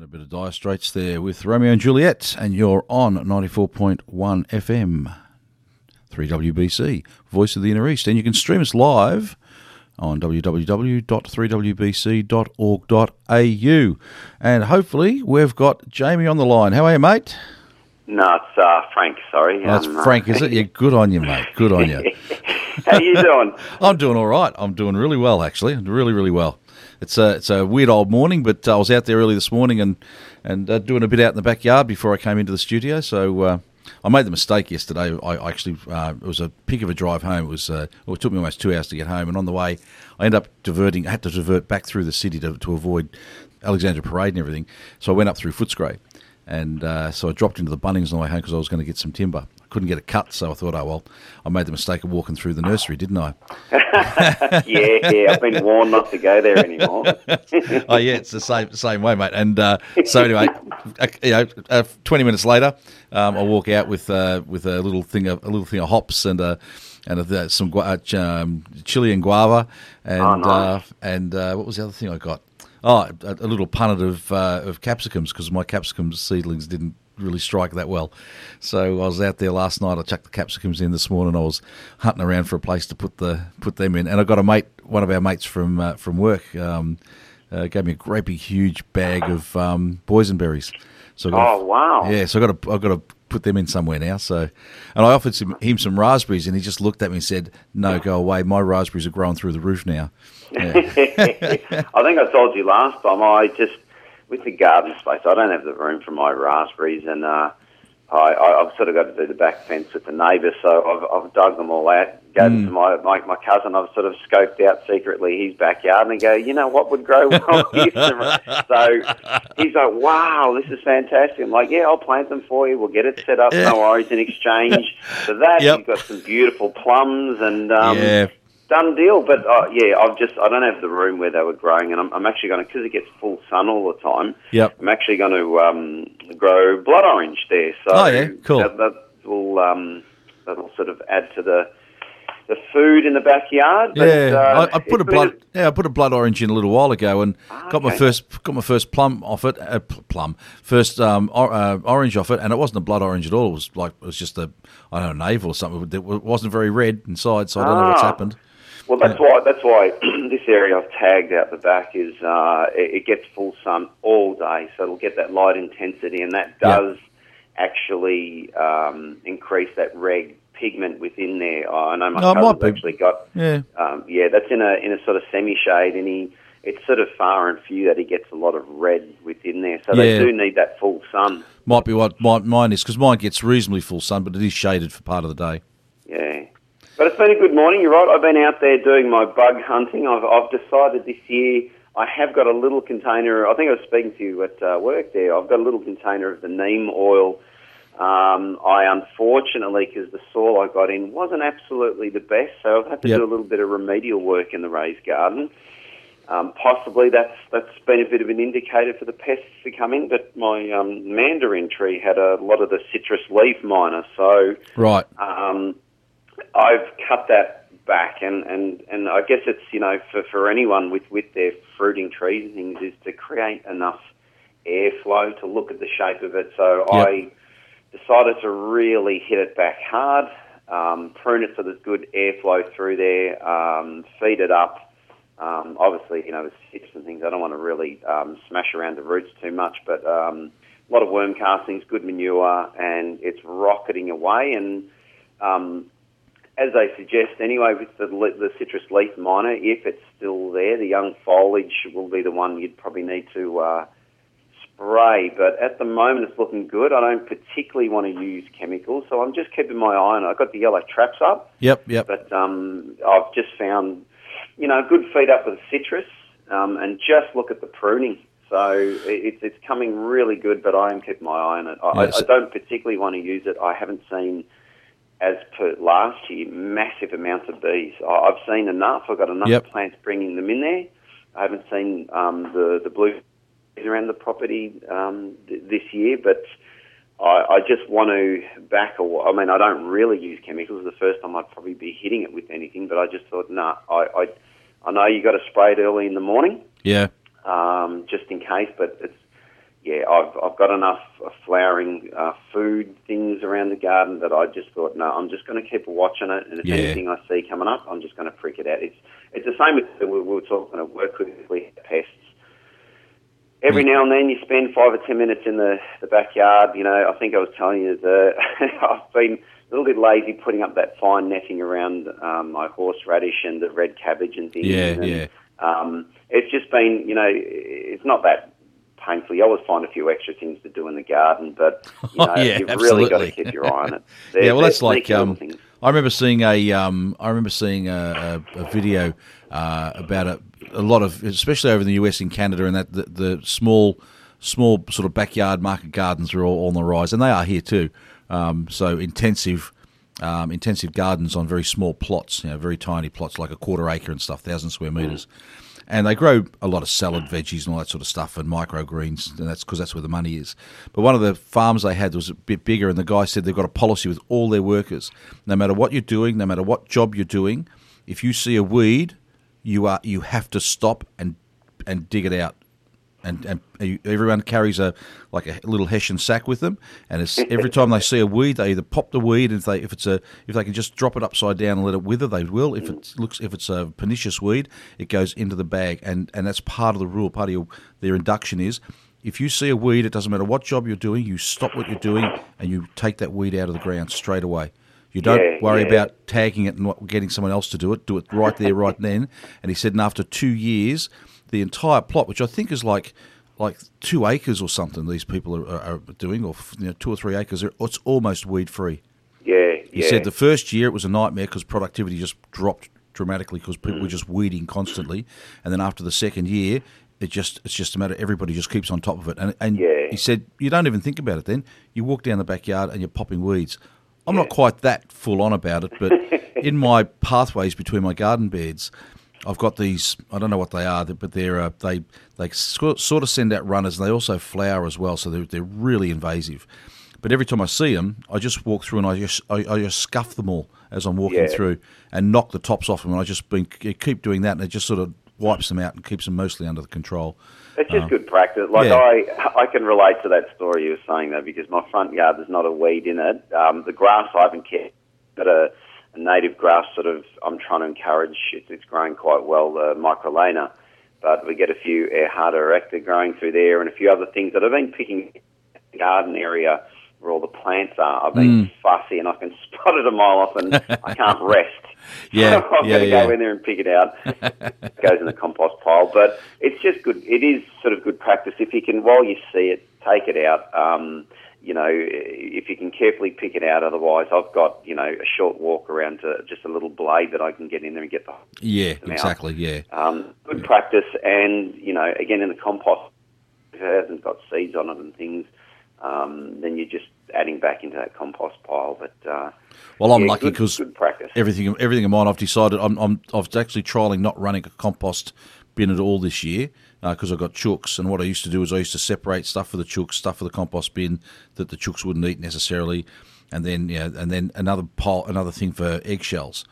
And a bit of Dire Straits there with Romeo and Juliet, and you're on 94.1 FM, 3WBC, Voice of the Inner East. And you can stream us live on www.3wbc.org.au. And hopefully, we've got Jamie on the line. How are you, mate? No, it's uh, Frank, sorry. That's Um, uh, Frank, is it? Yeah, good on you, mate. Good on you. How are you doing? I'm doing all right. I'm doing really well, actually. Really, really well. It's a it's a weird old morning, but I was out there early this morning and and uh, doing a bit out in the backyard before I came into the studio. So uh, I made the mistake yesterday. I, actually uh, it was a pick of a drive home. It was uh, well, it took me almost two hours to get home, and on the way I ended up diverting. I had to divert back through the city to, to avoid Alexandra Parade and everything. So I went up through Footscray, and uh, so I dropped into the Bunnings on the way home because I was going to get some timber. I couldn't get a cut, so I thought, oh well, I made the mistake of walking through the nursery, didn't I? yeah, yeah, I've been warned not to go there anymore. oh yeah, it's the same same way, mate. And uh, so anyway, you know, uh, twenty minutes later, um, I walk out with uh, with a little thing of a little thing of hops and uh, and some gu- uh, um, chili and guava and Oh, nice. uh, and uh, what was the other thing I got? Oh, a, a little punnet of uh, of capsicums because my capsicum seedlings didn't really strike that well. So I was out there last night. I chucked the capsicums in this morning. I was hunting around for a place to put the put them in, and I got a mate, one of our mates from uh, from work, um, uh, gave me a great big huge bag of um, boysenberries. So I got Oh, wow. yeah, so I got to I got to put them in somewhere now. So, and I offered some, him some raspberries, and he just looked at me and said, "No, go away. My raspberries are growing through the roof now." Yeah. I think I told you last time. I just with the garden space, I don't have the room for my raspberries, and uh, I, I, I've sort of got to do the back fence with the neighbour, So I've, I've dug them all out. Go Mm. to my, my my cousin. I've sort of scoped out secretly his backyard, and I go, you know what would grow well here? so he's like, wow, this is fantastic. I'm like, yeah, I'll plant them for you. We'll get it set up. No worries. In exchange for that, Yep. you've got some beautiful plums and. Um, yeah, done deal. But uh, yeah, I've just I don't have the room where they were growing, and I'm, I'm actually going to because it gets full sun all the time. Yep. I'm actually going to um, grow blood orange there. So Oh, yeah, cool. That, that will um, that'll sort of add to the the food in the backyard. But, yeah. uh, I, I put a blood yeah I put a blood orange in a little while ago, and got my first got my first plum off it. Uh, plum first um, or, uh, orange off it, and it wasn't a blood orange at all. It was like it was just a I don't know navel or something. It wasn't very red inside, so I don't know what's Ah. happened. Well, that's why that's why this area I've tagged out the back is uh, it, it gets full sun all day, so it'll get that light intensity, and that Yeah. does actually um, increase that red pigment within there. I know my Oh, might cousin's actually got Yeah. um, yeah, that's in a in a sort of semi shade, and he it's sort of far and few that he gets a lot of red within there, so Yeah. they do need that full sun. Might be what my, mine is because mine gets reasonably full sun, but it is shaded for part of the day. But it's been a good morning, you're right. I've been out there doing my bug hunting. I've, I've decided this year I have got a little container. I think I was speaking to you at uh, work there. I've got a little container of the neem oil. Um, I unfortunately, because the soil I got in wasn't absolutely the best, so I've had to Yep. do a little bit of remedial work in the raised garden. Um, possibly that's that's been a bit of an indicator for the pests to come in. But my um, mandarin tree had a lot of the citrus leaf miner, so Right. um, I've cut that back, and, and, and I guess it's you know for, for anyone with, with their fruiting trees and things is to create enough airflow to look at the shape of it. So Yep. I decided to really hit it back hard, um, prune it so there's good airflow through there, um, feed it up. Um, obviously, you know, the tips and things. I don't want to really um, smash around the roots too much, but um, a lot of worm castings, good manure, and it's rocketing away. And um, as they suggest anyway, with the, the citrus leaf miner, if it's still there, the young foliage will be the one you'd probably need to uh, spray. But at the moment, it's looking good. I don't particularly want to use chemicals, so I'm just keeping my eye on it. I've got the yellow traps up, Yep. Yep. but um, I've just found, you know, a good feed up with citrus, um, and just look at the pruning. So it's it's coming really good, but I am keeping my eye on it. I, Yes. I, I don't particularly want to use it. I haven't seen, as per last year, massive amounts of bees. I, I've seen enough. I've got enough Yep. plants bringing them in there. I haven't seen um, the the blue bees around the property um, th- this year, but I, I just want to back away. I mean, I don't really use chemicals. The first time I'd probably be hitting it with anything, but I just thought, nah, I, I, I know you got to spray it early in the morning, Yeah. um, just in case, but it's yeah, I've I've got enough flowering uh, food things around the garden that I just thought, no, I'm just going to keep watching it, and if Yeah. anything I see coming up, I'm just going to prick it out. It's it's the same with we, we were talking at work with with pests. Every now and then you spend five or ten minutes in the, the backyard. You know, I think I was telling you that I've been a little bit lazy putting up that fine netting around um, my horseradish and the red cabbage and things. Yeah, and, yeah. Um, it's just been, you know, it's not that painful. You always find a few extra things to do in the garden, but you know, Oh, yeah, you've really got to keep your eye on it. They're- yeah, well, that's like um. I remember seeing a um, I remember seeing a, a, a video uh, about a, a lot of, especially over in the US and Canada, and that the, the small small sort of backyard market gardens are all on the rise, and they are here too. Um, so intensive. Um, intensive gardens on very small plots, you know, very tiny plots, like a quarter acre and stuff, thousand square meters, and they grow a lot of salad, veggies, and all that sort of stuff, and microgreens, and that's because that's where the money is. But one of the farms they had was a bit bigger, and the guy said they've got a policy with all their workers: no matter what you're doing, no matter what job you're doing, if you see a weed, you are you have to stop and and dig it out. And, and everyone carries a like a little hessian sack with them, and it's, every time they see a weed, they either pop the weed. And if they if it's a if they can just drop it upside down and let it wither, they will. If it looks if it's a pernicious weed, it goes into the bag, and, and that's part of the rule. Part of your, their induction is if you see a weed, it doesn't matter what job you're doing, you stop what you're doing and you take that weed out of the ground straight away. You don't Yeah, worry yeah. about tagging it and getting someone else to do it. Do it right there, right then. And he said, and after two years, the entire plot, which I think is like like two acres or something, these people are, are, doing, or you know, two or three acres, it's almost weed free. Yeah, He yeah. said the first year it was a nightmare because productivity just dropped dramatically because people were Mm. just weeding constantly, and then after the second year, it just it's just a matter everybody just keeps on top of it. And and Yeah. he said you don't even think about it. Then you walk down the backyard and you're popping weeds. I'm not quite that full on about it, but in my pathways between my garden beds, I've got these. I don't know what they are, but they're uh, they they sort of send out runners, and they also flower as well. So they're they're really invasive. But every time I see them, I just walk through and I just I, I just scuff them all as I'm walking Yeah. through and knock the tops off them. And I just been keep doing that, and it just sort of wipes them out and keeps them mostly under the control. It's just good practice. Like Uh, yeah. I, I can relate to that story you were saying though, because my front yard there's not a weed in it. Um, the grass I haven't kept, but a, a native grass sort of I'm trying to encourage. It's, it's growing quite well, the microlaena. But we get a few Ehrharta erecta growing through there, and a few other things that I've been picking in the garden area where all the plants are. I've been Mm. fussy, and I can spot it a mile off, and I can't rest. Yeah, so I've yeah, got to yeah. go in there and pick it out. it goes in the compost pile. But it's just good. It is sort of good practice if you can, while you see it, take it out. Um, you know, if you can carefully pick it out. Otherwise, I've got you know a short walk around to just a little blade that I can get in there and get the Yeah, Them out. exactly. Yeah, um, good practice. And you know, again in the compost, if it hasn't got seeds on it and things, um, then you're just adding back into that compost pile. But uh, Well, I'm yeah, lucky 'cause good practice. everything everything of mine. I've decided I'm I'm I've actually trialing not running a compost bin at all this year because I've got chooks. And what I used to do is I used to separate stuff for the chooks, stuff for the compost bin that the chooks wouldn't eat necessarily, and then yeah, and then another pile, another thing for eggshells.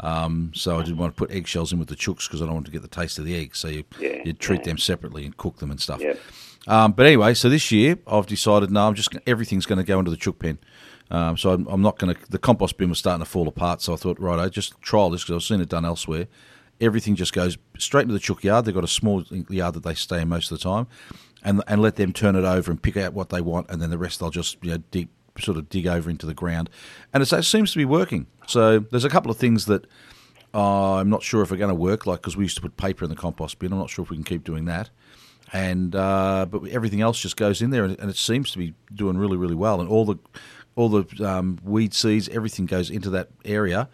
Um, so I didn't want to put eggshells in with the chooks because I don't want to get the taste of the eggs. So you Yeah, you treat yeah. them separately and cook them and stuff. Um, but anyway, so this year I've decided no, I'm just everything's going to go into the chook pen. Um, so I'm, I'm not going to. The compost bin was starting to fall apart, so I thought, right, I just trial this because I've seen it done elsewhere. Everything just goes straight into the chook yard. They've got a small yard that they stay in most of the time, and and let them turn it over and pick out what they want, and then the rest they'll just you know sort of dig over into the ground, and it seems to be working. So there's a couple of things that uh, I'm not sure if are going to work, like because we used to put paper in the compost bin. I'm not sure if we can keep doing that and uh, but everything else just goes in there, and, and it seems to be doing really, really well. And all the all the um, weed seeds, everything goes into that area.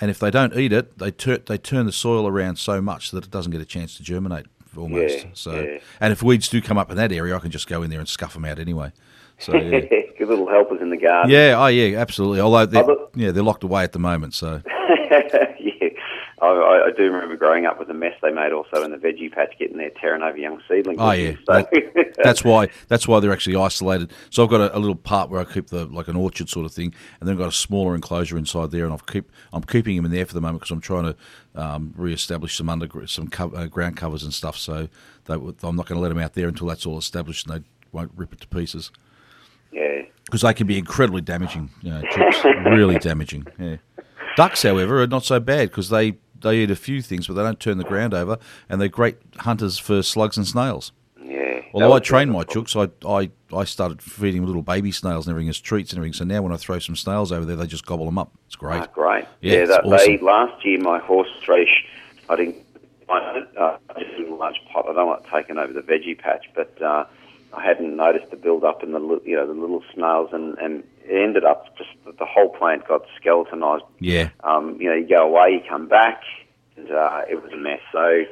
And if they don't eat it, they tur- they turn the soil around so much that it doesn't get a chance to germinate almost. Yeah, so, yeah. and if weeds do come up in that area, I can just go in there and scuff them out anyway. So yeah, Good little helpers in the garden. yeah, oh yeah, absolutely. Although they're, Other- yeah, they're locked away at the moment. So I, I, do remember growing up with the mess they made also in the veggie patch, getting there tearing over young seedlings. Oh yeah, So- that's why that's why they're actually isolated. So I've got a, a little part where I keep the like an orchard sort of thing, and then I've got a smaller enclosure inside there, and I've keep I'm keeping them in there for the moment because I'm trying to um, re-establish some under some co- uh, ground covers and stuff. So they, I'm not going to let them out there until that's all established and they won't rip it to pieces Yeah. because they can be incredibly damaging. You know, really damaging. Yeah. Ducks, however, are not so bad because they they eat a few things, but they don't turn the ground over, and they're great hunters for slugs and snails. Yeah. Although I was trained my chooks, I, I I started feeding little baby snails and everything as treats and everything. So now when I throw some snails over there, they just gobble them up. It's great. Ah, great. Yeah, Yeah, that, awesome. they last year my horse race. I didn't. I uh, just a large pot. I don't want it taken over the veggie patch, but uh, I hadn't noticed the build up in the you know the little snails, and and it ended up just that the whole plant got skeletonized. Yeah, Um, you know, you go away, you come back, and uh, it was a mess. So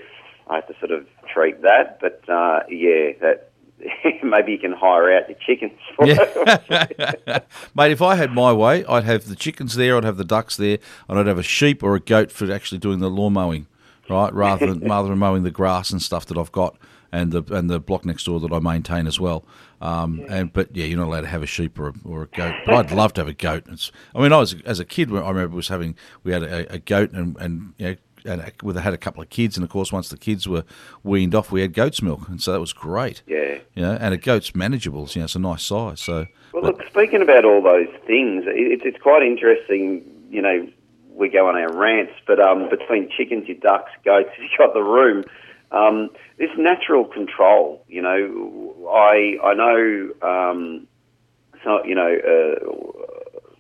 I had to sort of treat that. But uh, yeah, that maybe you can hire out your chickens yeah. Mate, if I had my way, I'd have the chickens there, I'd have the ducks there, and I'd have a sheep or a goat for actually doing the lawn mowing, right? Rather than rather than mowing the grass and stuff that I've got. And the and the block next door that I maintain as well, um, and but yeah, you're not allowed to have a sheep or a, or a goat. But I'd love to have a goat. It's, I mean, I was as a kid. I remember was having we had a, a goat and and you know, and we had a couple of kids, and of course, once the kids were weaned off, we had goat's milk, and so that was great. yeah. You know, and a goat's manageable. You know, it's a nice size. So Well, but- look, speaking about all those things, it's it's quite interesting. You know, we go on our rants, but um, between chickens, your ducks, goats, you got the room. Um, this natural control. You know, I I know. Um, so you know, uh,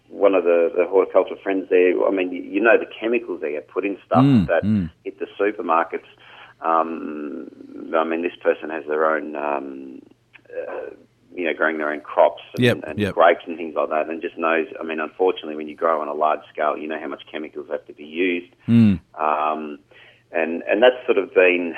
one of the, the horticulture friends there. I mean, you, you know the chemicals they get put in stuff Mm, that mm. hit the supermarkets. Um, I mean, this person has their own. Um, uh, you know, growing their own crops and, Yep, and yep. grapes and things like that, and just knows. I mean, unfortunately, when you grow on a large scale, you know how much chemicals have to be used, Mm. um, and and that's sort of been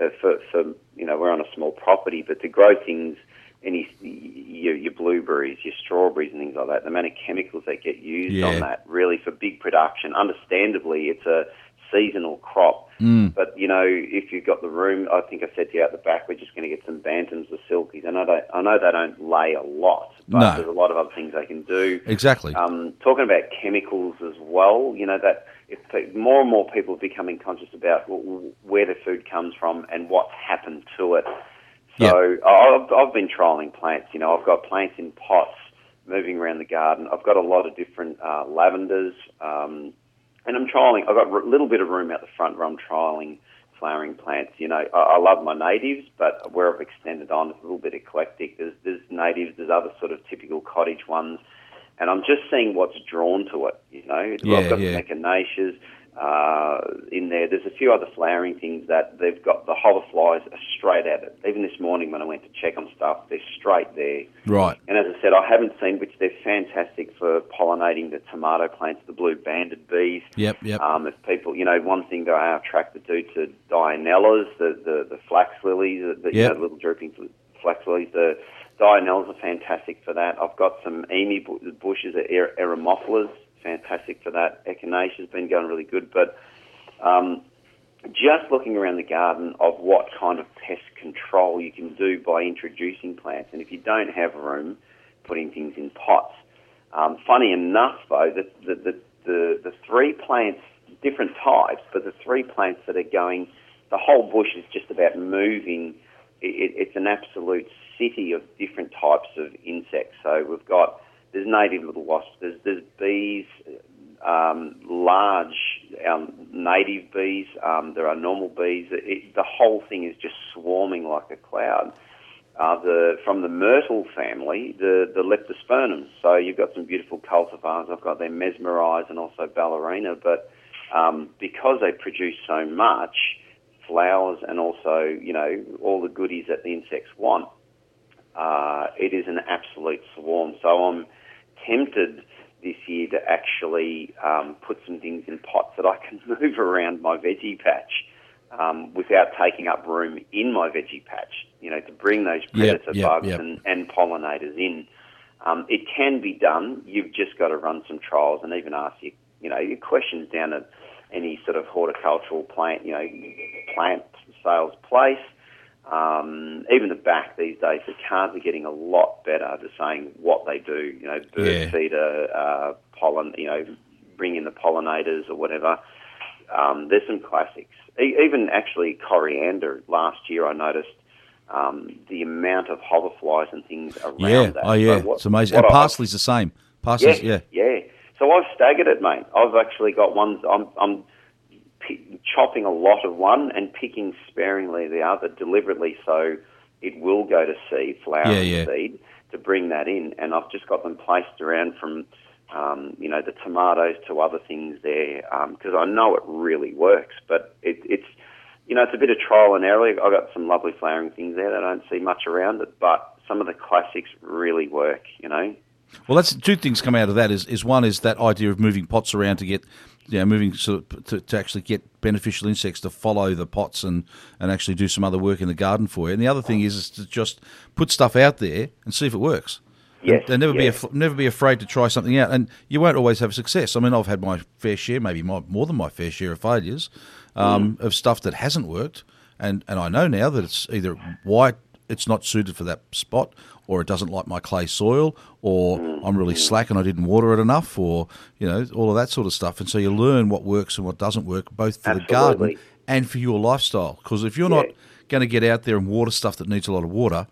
uh, for for you know we're on a small property, but to grow things, any your, your blueberries, your strawberries, and things like that, the amount of chemicals that get used Yeah. on that really for big production. Understandably, it's a seasonal crop. Mm. But you know, if you've got the room, I think I said to you out the back, we're just going to get some bantams or silkies. And I know they, I know they don't lay a lot, but No. there's a lot of other things they can do. Exactly. Um, talking about chemicals as well, you know that if more and more people are becoming conscious about where the food comes from and what's happened to it. So I've, I've been trialing plants. You know, I've got plants in pots moving around the garden. I've got a lot of different uh, lavenders, um, and I'm trialing. I've got a little bit of room out the front where I'm trialing flowering plants. You know, I, I love my natives, but where I've extended on, it's a little bit eclectic. There's, there's natives, there's other sort of typical cottage ones, and I'm just seeing what's drawn to it. You know, Yeah, I've got yeah. echinaceas uh, in there. There's a few other flowering things that they've got. The hoverflies are straight at it. Even this morning when I went to check on stuff, they're straight there. right. And as I said, I haven't seen, which they're fantastic for pollinating the tomato plants, the blue banded bees. Yep. Yep. Um, if people, you know, one thing they are attracted to to Dianellas, the, the, the flax lilies, the, the you know, little drooping flax lilies, the Dianellas are fantastic for that. I've got some emu bu- bushes, er- eremophilas, fantastic for that. Echinacea's been going really good, but um, just looking around the garden of what kind of pest control you can do by introducing plants. And if you don't have room, putting things in pots. Um, funny enough, though, the, the, the, the, the three plants, different types, but the three plants that are going, the whole bush is just about moving. It, it, it's an absolute city of different types of insects. So we've got, there's native little wasps, there's, there's bees, um, large um, native bees. Um, there are normal bees. It, the whole thing is just swarming like a cloud. Uh, the from the myrtle family, the the leptospermums. So you've got some beautiful cultivars. I've got their mesmerise and also ballerina. But um, because they produce so much flowers and also you know all the goodies that the insects want, uh, it is an absolute swarm. So I'm tempted this year to actually um, put some things in pots that I can move around my veggie patch um, without taking up room in my veggie patch. You know, to bring those predator yep, bugs yep. And, and pollinators in. Um, it can be done. You've just got to run some trials and even ask you, you know, your questions down at any sort of horticultural plant, you know, plant sales place. Um, even the back these days, the cards are getting a lot better at saying what they do. You know, bird Yeah. feeder, uh, pollen, you know, bring in the pollinators or whatever. Um, there's some classics. E- even actually coriander. Last year, I noticed um, the amount of hoverflies and things around Yeah. that. Oh, yeah. So what- it's amazing. And I- parsley's the same. Parsley's, yeah. yeah. So I've staggered it, mate. I've actually got ones. I'm, I'm chopping a lot of one and picking sparingly the other deliberately, so it will go to seed, flower Yeah, yeah. seed, to bring that in. And I've just got them placed around from, um, you know, the tomatoes to other things there because I know it really works. But it, it's, you know, it's a bit of trial and error. I've got some lovely flowering things there that I don't see much around it, but some of the classics really work. You know. Well, that's two things come out of that. Is is one is that idea of moving pots around to get, you know, moving sort of to, to actually get beneficial insects to follow the pots and and actually do some other work in the garden for you. And the other thing is, is to just put stuff out there and see if it works. Yes, and, and never be af- never be afraid to try something out. And you won't always have success. I mean, I've had my fair share, maybe my, more than my fair share of failures um, of stuff that hasn't worked. And and I know now that it's either why it's not suited for that spot, or it doesn't like my clay soil, or I'm really mm-hmm. slack and I didn't water it enough, or you know all of that sort of stuff. And so you learn what works and what doesn't work, both for the garden and for your lifestyle. Because if you're not going to get out there and water stuff that needs a lot of water,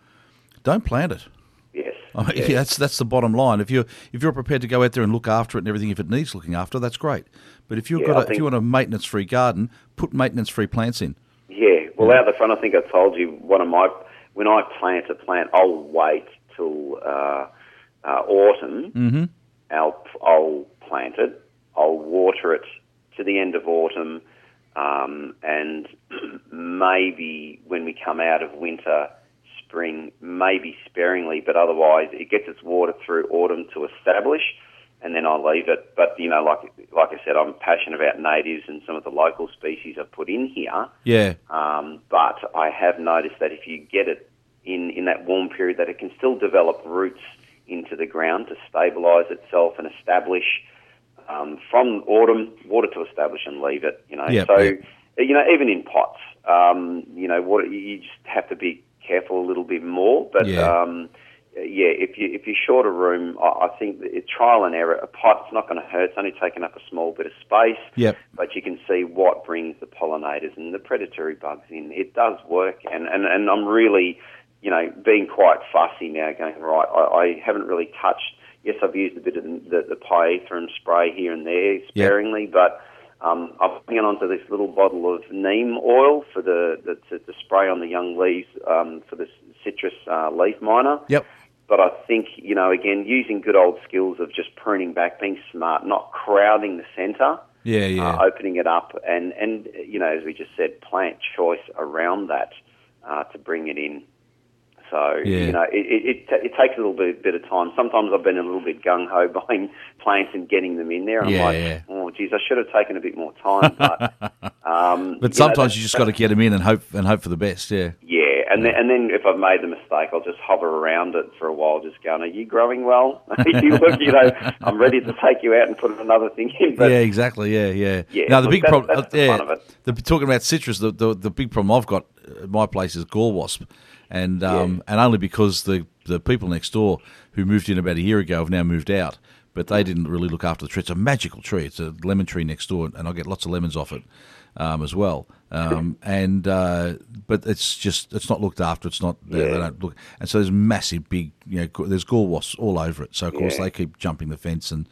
don't plant it. Yes. I mean, yes. yeah, that's that's the bottom line. If you're if you're prepared to go out there and look after it and everything, if it needs looking after, that's great. But if you've Yeah, got a, if you want a maintenance free garden, put maintenance free plants in. Yeah, well, out the front, I think I told you one of my when I plant a plant, I'll wait till uh, uh, autumn. Mm-hmm. I'll I'll plant it. I'll water it to the end of autumn, um, and maybe when we come out of winter, spring, maybe sparingly, but otherwise it gets its water through autumn to establish and then I'll leave it. But you know, like like I said, I'm passionate about natives and some of the local species I've put in here. Yeah, Um, but I have noticed that if you get it in in that warm period, that it can still develop roots into the ground to stabilise itself and establish. Um, from autumn, water to establish and leave it. You know, Yep, so you know, even in pots, um, you know, water, you just have to be careful a little bit more. But Yeah. Yeah, if you if you're short a room, I, I think it's trial and error. A pot's not going to hurt. It's only taking up a small bit of space. Yep. But you can see what brings the pollinators and the predatory bugs in. It does work, and and, and I'm really, you know, being quite fussy now. Going right, I, I haven't really touched. Yes, I've used a bit of the, the, spray here and there sparingly, but. Um, I'm hanging on to this little bottle of neem oil for the, the to, to spray on the young leaves um, for the citrus uh, leaf miner. yep, But I think, you know, again, using good old skills of just pruning back, being smart, not crowding the centre, yeah, yeah. uh, opening it up, and, and, you know, as we just said, plant choice around that uh, to bring it in. So, Yeah. you know, it, it, it, ta- it takes a little bit, bit of time. Sometimes I've been a little bit gung ho buying plants and getting them in there. I'm Yeah, like, yeah. oh, geez, I should have taken a bit more time. But, um, but know, sometimes that- you just got to get them in and hope and hope for the best. Yeah, yeah, and then and then if I've made the mistake, I'll just hover around it for a while, just going, "Are you growing well? you look, you know, I'm ready to take you out and put another thing in." But yeah, exactly. Yeah, yeah. Yeah, Now the look, big problem, the yeah, fun of it. the, talking about citrus, the, the the big problem I've got at my place is gall wasp, and um, and only because the the people next door who moved in about a year ago have now moved out, but they didn't really look after the tree. It's a magical tree. It's a lemon tree next door, and I get lots of lemons off it um, as well. Um, and uh, but it's just it's not looked after. It's not they, they don't look, and so there's massive big you know there's gall wasps all over it. So of course Yeah. they keep jumping the fence and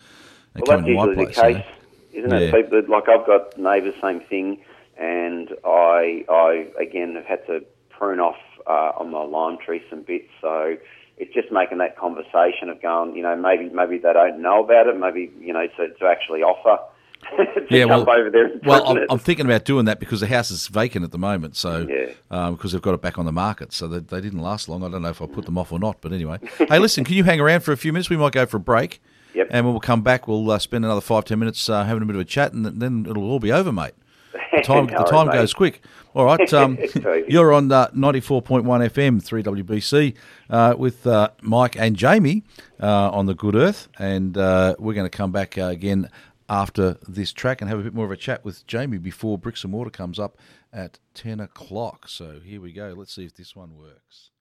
they well, come that's my place. the you know. case, isn't it? People, like I've got neighbours, same thing, and I I again have had to prune off uh, on my lime tree some bits, so. It's just making that conversation of going, you know, maybe maybe they don't know about it, maybe you know, to, to actually offer to Yeah, well- over there Well, I'm. I'm thinking about doing that because the house is vacant at the moment. So, Yeah. because they've got it back on the market, so they, they didn't last long. I don't know if I put them off or not, but anyway. hey, listen, can you hang around for a few minutes? We might go for a break. Yep. And when we'll come back, we'll uh, spend another five ten minutes uh, having a bit of a chat, and then it'll all be over, mate. The time, the time goes quick. All right, um, you're on uh, 94.1 FM, 3WBC, uh, with uh, Mike and Jamie uh, on the Good Earth, and uh, we're going to come back uh, again after this track and have a bit more of a chat with Jamie before Bricks and Mortar comes up at 10 o'clock. So here we go. Let's see if this one works.